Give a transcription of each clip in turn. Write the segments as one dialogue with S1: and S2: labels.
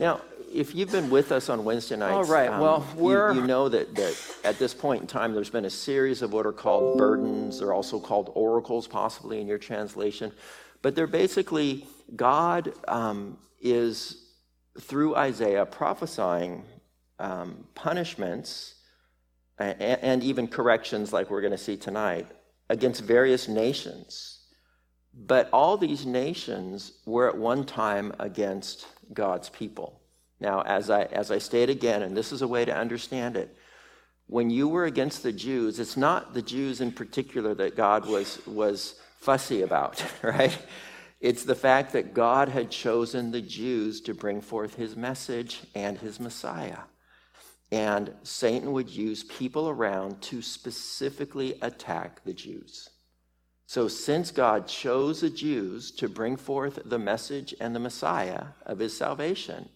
S1: Now, if you've been with us on Wednesday nights,
S2: All right,
S1: um,
S2: well,
S1: you-
S2: we're-
S1: you, know that, that at this point in time, there's been a series of what are called burdens. They're also called oracles, possibly in your translation. But they're basically God um, is, through Isaiah, prophesying um, punishments and, and even corrections, like we're going to see tonight, against various nations. But all these nations were at one time against God's people. Now, as I, as I state again, and this is a way to understand it, when you were against the Jews, it's not the Jews in particular that God was, was fussy about, right? It's the fact that God had chosen the Jews to bring forth his message and his Messiah. And Satan would use people around to specifically attack the Jews. So, since God chose the Jews to bring forth the message and the Messiah of his salvation,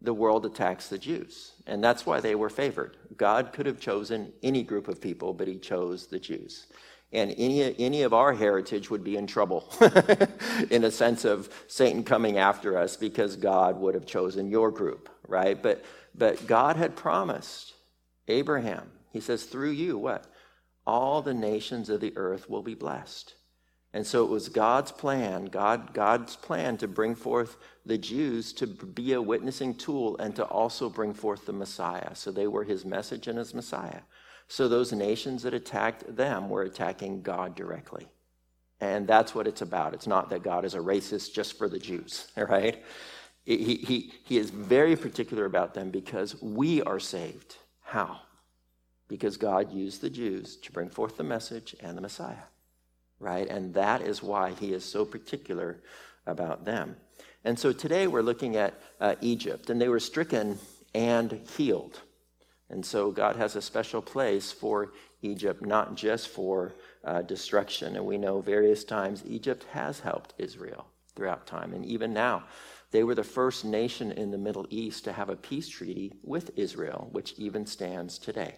S1: the world attacks the Jews. And that's why they were favored. God could have chosen any group of people, but he chose the Jews. And any, any of our heritage would be in trouble in a sense of Satan coming after us because God would have chosen your group, right? But, but God had promised Abraham, he says, through you, what? All the nations of the earth will be blessed. And so it was God's plan, God, God's plan to bring forth the Jews to be a witnessing tool and to also bring forth the Messiah. So they were his message and his Messiah. So those nations that attacked them were attacking God directly. And that's what it's about. It's not that God is a racist just for the Jews, right? He, he, he is very particular about them because we are saved. How? Because God used the Jews to bring forth the message and the Messiah right? And that is why he is so particular about them. And so today we're looking at uh, Egypt, and they were stricken and healed. And so God has a special place for Egypt, not just for uh, destruction. And we know various times Egypt has helped Israel throughout time. And even now, they were the first nation in the Middle East to have a peace treaty with Israel, which even stands today.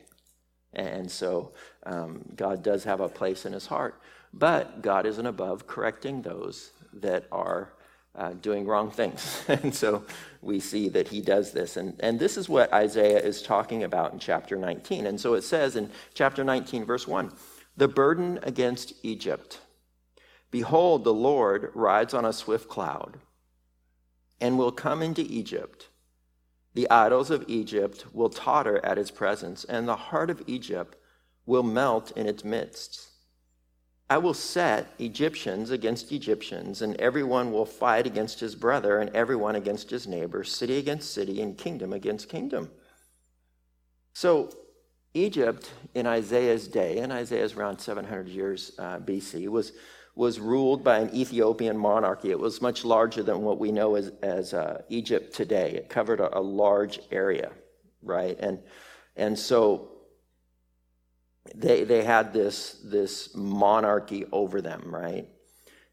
S1: And so um, God does have a place in his heart. But God isn't above correcting those that are uh, doing wrong things. and so we see that he does this. And, and this is what Isaiah is talking about in chapter 19. And so it says in chapter 19, verse 1 the burden against Egypt. Behold, the Lord rides on a swift cloud and will come into Egypt. The idols of Egypt will totter at his presence, and the heart of Egypt will melt in its midst. I will set Egyptians against Egyptians, and everyone will fight against his brother, and everyone against his neighbor, city against city, and kingdom against kingdom. So, Egypt in Isaiah's day, and Isaiah's around 700 years uh, BC, was, was ruled by an Ethiopian monarchy. It was much larger than what we know as, as uh, Egypt today. It covered a, a large area, right? And, and so they, they had this, this monarchy over them, right?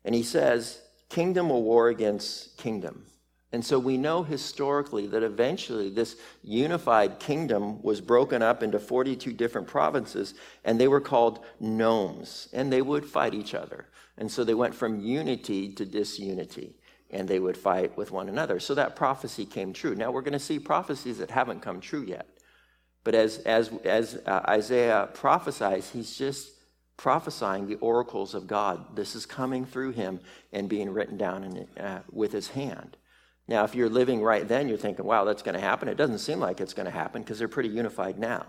S1: And he says, kingdom will war against kingdom. And so we know historically that eventually this unified kingdom was broken up into 42 different provinces, and they were called nomes, and they would fight each other. And so they went from unity to disunity, and they would fight with one another. So that prophecy came true. Now we're going to see prophecies that haven't come true yet. But as, as, as uh, Isaiah prophesies, he's just prophesying the oracles of God. This is coming through him and being written down in, uh, with his hand. Now, if you're living right then, you're thinking, wow, that's going to happen. It doesn't seem like it's going to happen because they're pretty unified now.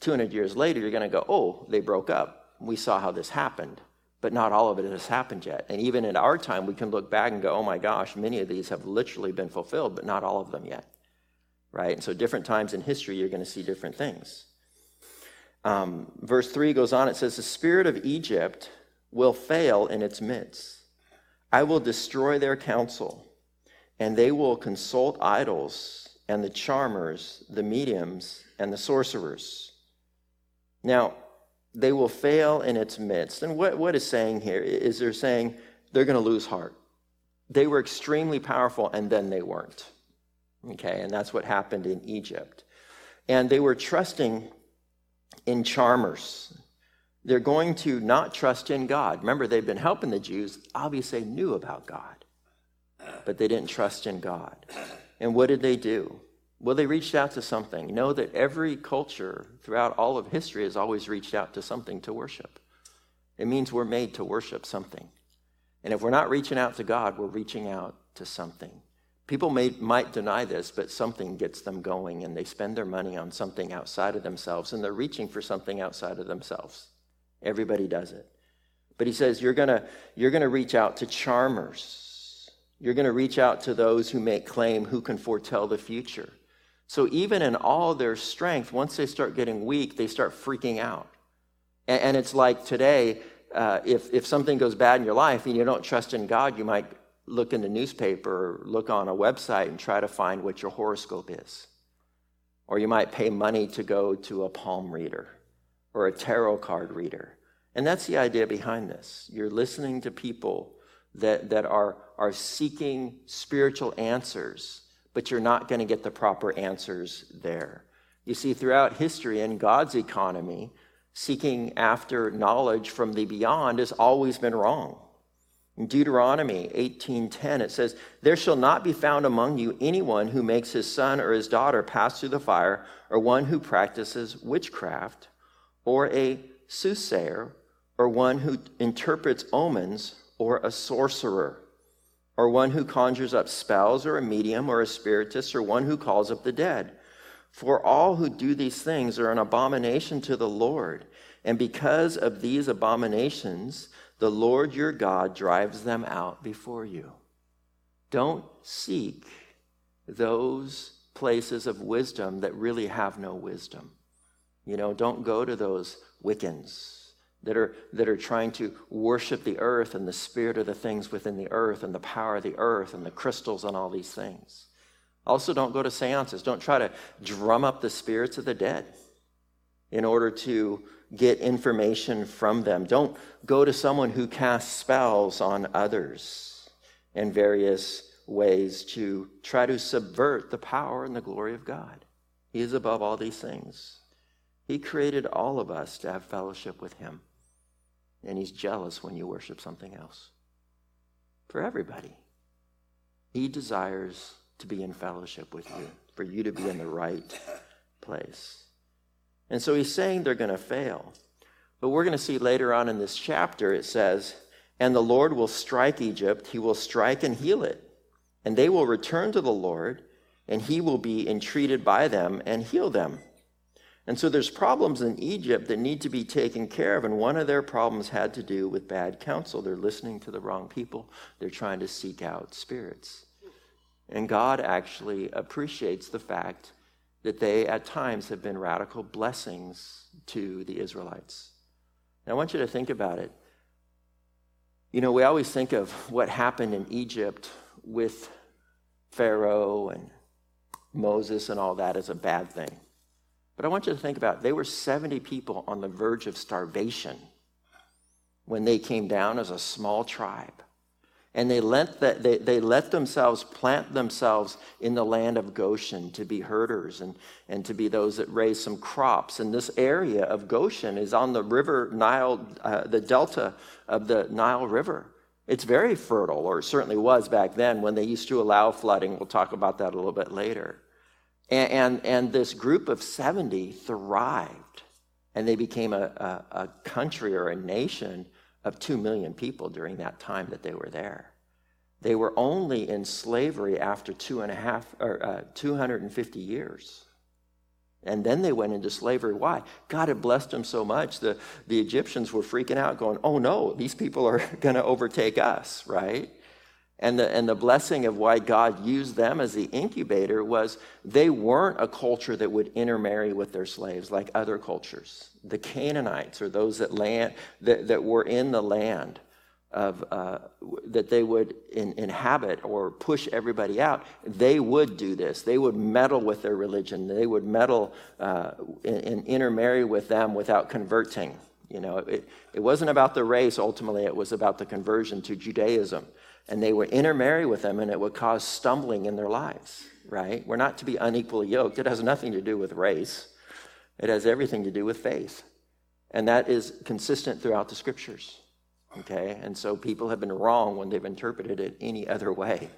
S1: 200 years later, you're going to go, oh, they broke up. We saw how this happened. But not all of it has happened yet. And even in our time, we can look back and go, oh my gosh, many of these have literally been fulfilled, but not all of them yet right? And so, different times in history, you're going to see different things. Um, verse 3 goes on, it says, The spirit of Egypt will fail in its midst. I will destroy their counsel, and they will consult idols and the charmers, the mediums, and the sorcerers. Now, they will fail in its midst. And what, what is saying here is they're saying they're going to lose heart. They were extremely powerful, and then they weren't. Okay, and that's what happened in Egypt. And they were trusting in charmers. They're going to not trust in God. Remember, they've been helping the Jews. Obviously, they knew about God, but they didn't trust in God. And what did they do? Well, they reached out to something. Know that every culture throughout all of history has always reached out to something to worship. It means we're made to worship something. And if we're not reaching out to God, we're reaching out to something. People may, might deny this, but something gets them going, and they spend their money on something outside of themselves, and they're reaching for something outside of themselves. Everybody does it. But he says, You're going to you're going to reach out to charmers. You're going to reach out to those who make claim, who can foretell the future. So even in all their strength, once they start getting weak, they start freaking out. And, and it's like today, uh, if, if something goes bad in your life and you don't trust in God, you might look in the newspaper or look on a website and try to find what your horoscope is. Or you might pay money to go to a palm reader or a tarot card reader. And that's the idea behind this. You're listening to people that, that are, are seeking spiritual answers but you're not going to get the proper answers there. You see, throughout history in God's economy, seeking after knowledge from the beyond has always been wrong. In Deuteronomy 18:10 it says, "There shall not be found among you anyone who makes his son or his daughter pass through the fire, or one who practices witchcraft, or a soothsayer, or one who interprets omens, or a sorcerer." or one who conjures up spells, or a medium, or a spiritist, or one who calls up the dead. For all who do these things are an abomination to the Lord. And because of these abominations, the Lord your God drives them out before you. Don't seek those places of wisdom that really have no wisdom. You know, don't go to those Wiccans that are, that are trying to worship the earth and the spirit of the things within the earth and the power of the earth and the crystals and all these things. Also, don't go to seances. Don't try to drum up the spirits of the dead in order to get information from them. Don't go to someone who casts spells on others in various ways to try to subvert the power and the glory of God. He is above all these things. He created all of us to have fellowship with Him and he's jealous when you worship something else. For everybody. He desires to be in fellowship with you, for you to be in the right place. And so he's saying they're going to fail. But we're going to see later on in this chapter, it says, And the Lord will strike Egypt, he will strike and heal it. And they will return to the Lord, and he will be entreated by them and heal them. And so there's problems in Egypt that need to be taken care of. And one of their problems had to do with bad counsel. They're listening to the wrong people, they're trying to seek out spirits. And God actually appreciates the fact that they at times have been radical blessings to the Israelites. Now, I want you to think about it. You know, we always think of what happened in Egypt with Pharaoh and Moses and all that as a bad thing. But I want you to think about it. they were 70 people on the verge of starvation when they came down as a small tribe. And they let, the, they, they let themselves plant themselves in the land of Goshen to be herders and, and to be those that raise some crops. And this area of Goshen is on the river Nile, uh, the delta of the Nile River. It's very fertile, or certainly was back then when they used to allow flooding. We'll talk about that a little bit later. And, and, and, this group of 70 thrived, and they became a, a, a country or a nation of 2 million people during that time that they were there. They were only in slavery after two and a half or uh, 250 years. And then they went into slavery. Why? God had blessed them so much. The, the Egyptians were freaking out, going, oh no, these people are going to overtake us, right? And the, and the blessing of why God used them as the incubator was they weren't a culture that would intermarry with their slaves like other cultures. The Canaanites or those that, land, that, that were in the land of, uh, that they would in, inhabit or push everybody out, they would do this. They would meddle with their religion. They would meddle uh, and, and intermarry with them without converting. You know, it, it wasn't about the race ultimately, it was about the conversion to Judaism and they would intermarry with them and it would cause stumbling in their lives, right? We're not to be unequally yoked. It has nothing to do with race, it has everything to do with faith. And that is consistent throughout the scriptures, okay? And so people have been wrong when they've interpreted it any other way.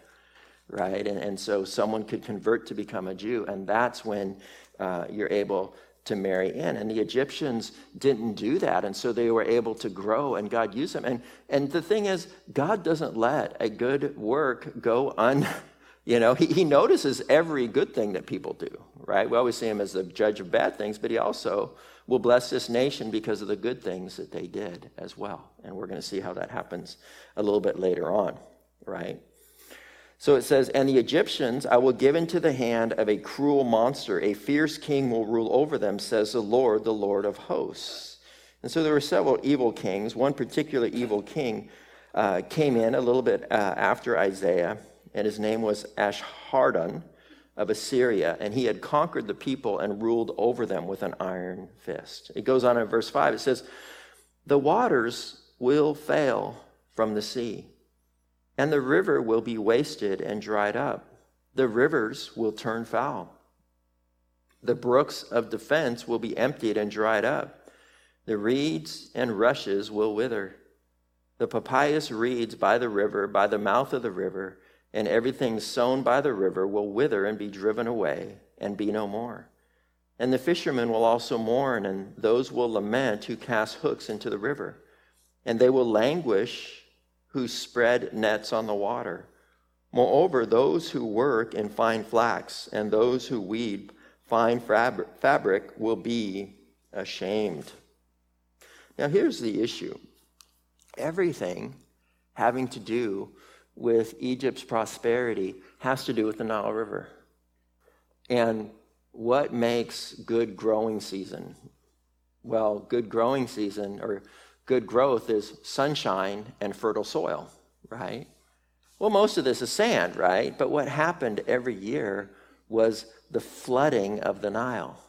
S1: right? And, and so someone could convert to become a Jew, and that's when uh, you're able to marry in. And the Egyptians didn't do that, and so they were able to grow, and God used them. And, and the thing is, God doesn't let a good work go un. You know, he, he notices every good thing that people do, right? We always see him as the judge of bad things, but he also will bless this nation because of the good things that they did as well. And we're going to see how that happens a little bit later on, right? So it says, And the Egyptians I will give into the hand of a cruel monster. A fierce king will rule over them, says the Lord, the Lord of hosts. And so there were several evil kings. One particular evil king uh, came in a little bit uh, after Isaiah, and his name was Esarhaddon of Assyria, and he had conquered the people and ruled over them with an iron fist. It goes on in verse 5. It says, The waters will fail from the sea and the river will be wasted and dried up. The rivers will turn foul. The brooks of defense will be emptied and dried up. The reeds and rushes will wither. The papyrus reeds by the river, by the mouth of the river, and everything sown by the river will wither and be driven away and be no more. And the fishermen will also mourn, and those will lament who cast hooks into the river. And they will languish who spread nets on the water. Moreover, those who work in fine flax and those who weave fine fabric will be ashamed. Now, here's the issue everything having to do with Egypt's prosperity has to do with the Nile River. And what makes good growing season? Well, good growing season, or good growth is sunshine and fertile soil, right? Well, most of this is sand, right? But what happened every year was the flooding of the Nile.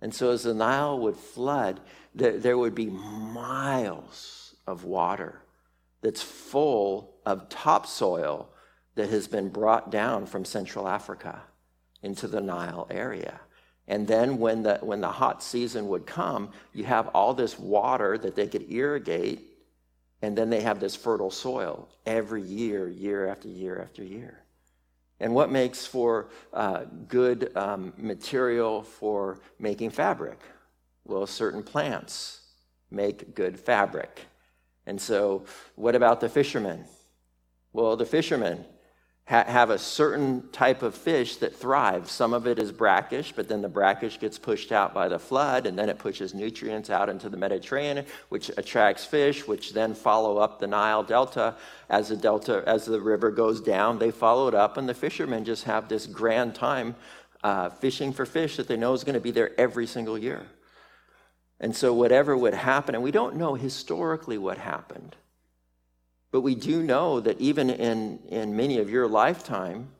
S1: And so, as the Nile would flood, there would be miles of water that's full of topsoil that has been brought down from Central Africa into the Nile area. And then when the, when the hot season would come, you have all this water that they could irrigate, and then they have this fertile soil every year, year after year after year. And what makes for uh, good um, material for making fabric? Well, certain plants make good fabric. And so, what about the fishermen? Well, the fishermen ha- have a certain type of fish that thrives. Some of it is brackish, but then the brackish gets pushed out by the flood, and then it pushes nutrients out into the Mediterranean, which attracts fish, which then follow up the Nile Delta. As the delta, as the river goes down, they follow it up, and the fishermen just have this grand time uh, fishing for fish that they know is going to be there every single year. And so, whatever would happen, and we don't know historically what happened, but we do know that even in, in many of your lifetime,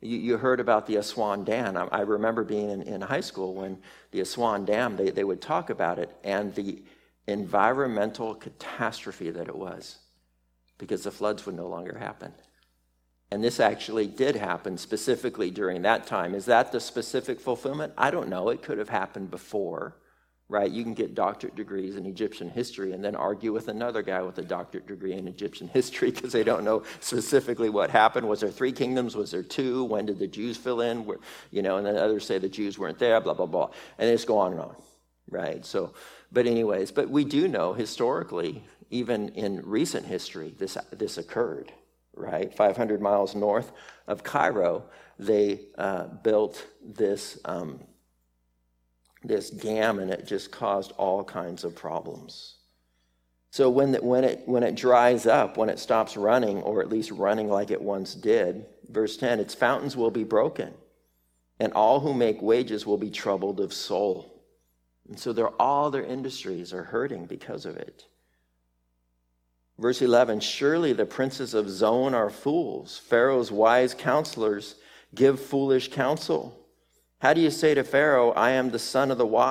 S1: you, you heard about the Aswan Dam. I, I remember being in, in, high school when the Aswan Dam, they, they would talk about it and the environmental catastrophe that it was because the floods would no longer happen. And this actually did happen specifically during that time. Is that the specific fulfillment? I don't know. It could have happened before right? You can get doctorate degrees in Egyptian history and then argue with another guy with a doctorate degree in Egyptian history because they don't know specifically what happened. Was there three kingdoms? Was there two? When did the Jews fill in? You know, and then others say the Jews weren't there, blah, blah, blah. And just go on and on, right? So, but anyways, but we do know historically, even in recent history, this, this occurred, right? 500 miles north of Cairo, they uh, built this um, this dam and it just caused all kinds of problems. So when, the, when, it, when it dries up, when it stops running, or at least running like it once did, verse 10, its fountains will be broken, and all who make wages will be troubled of soul. And so all their industries are hurting because of it. Verse 11 Surely the princes of Zoan are fools. Pharaoh's wise counselors give foolish counsel. How do you say to Pharaoh, I am the son of the wise?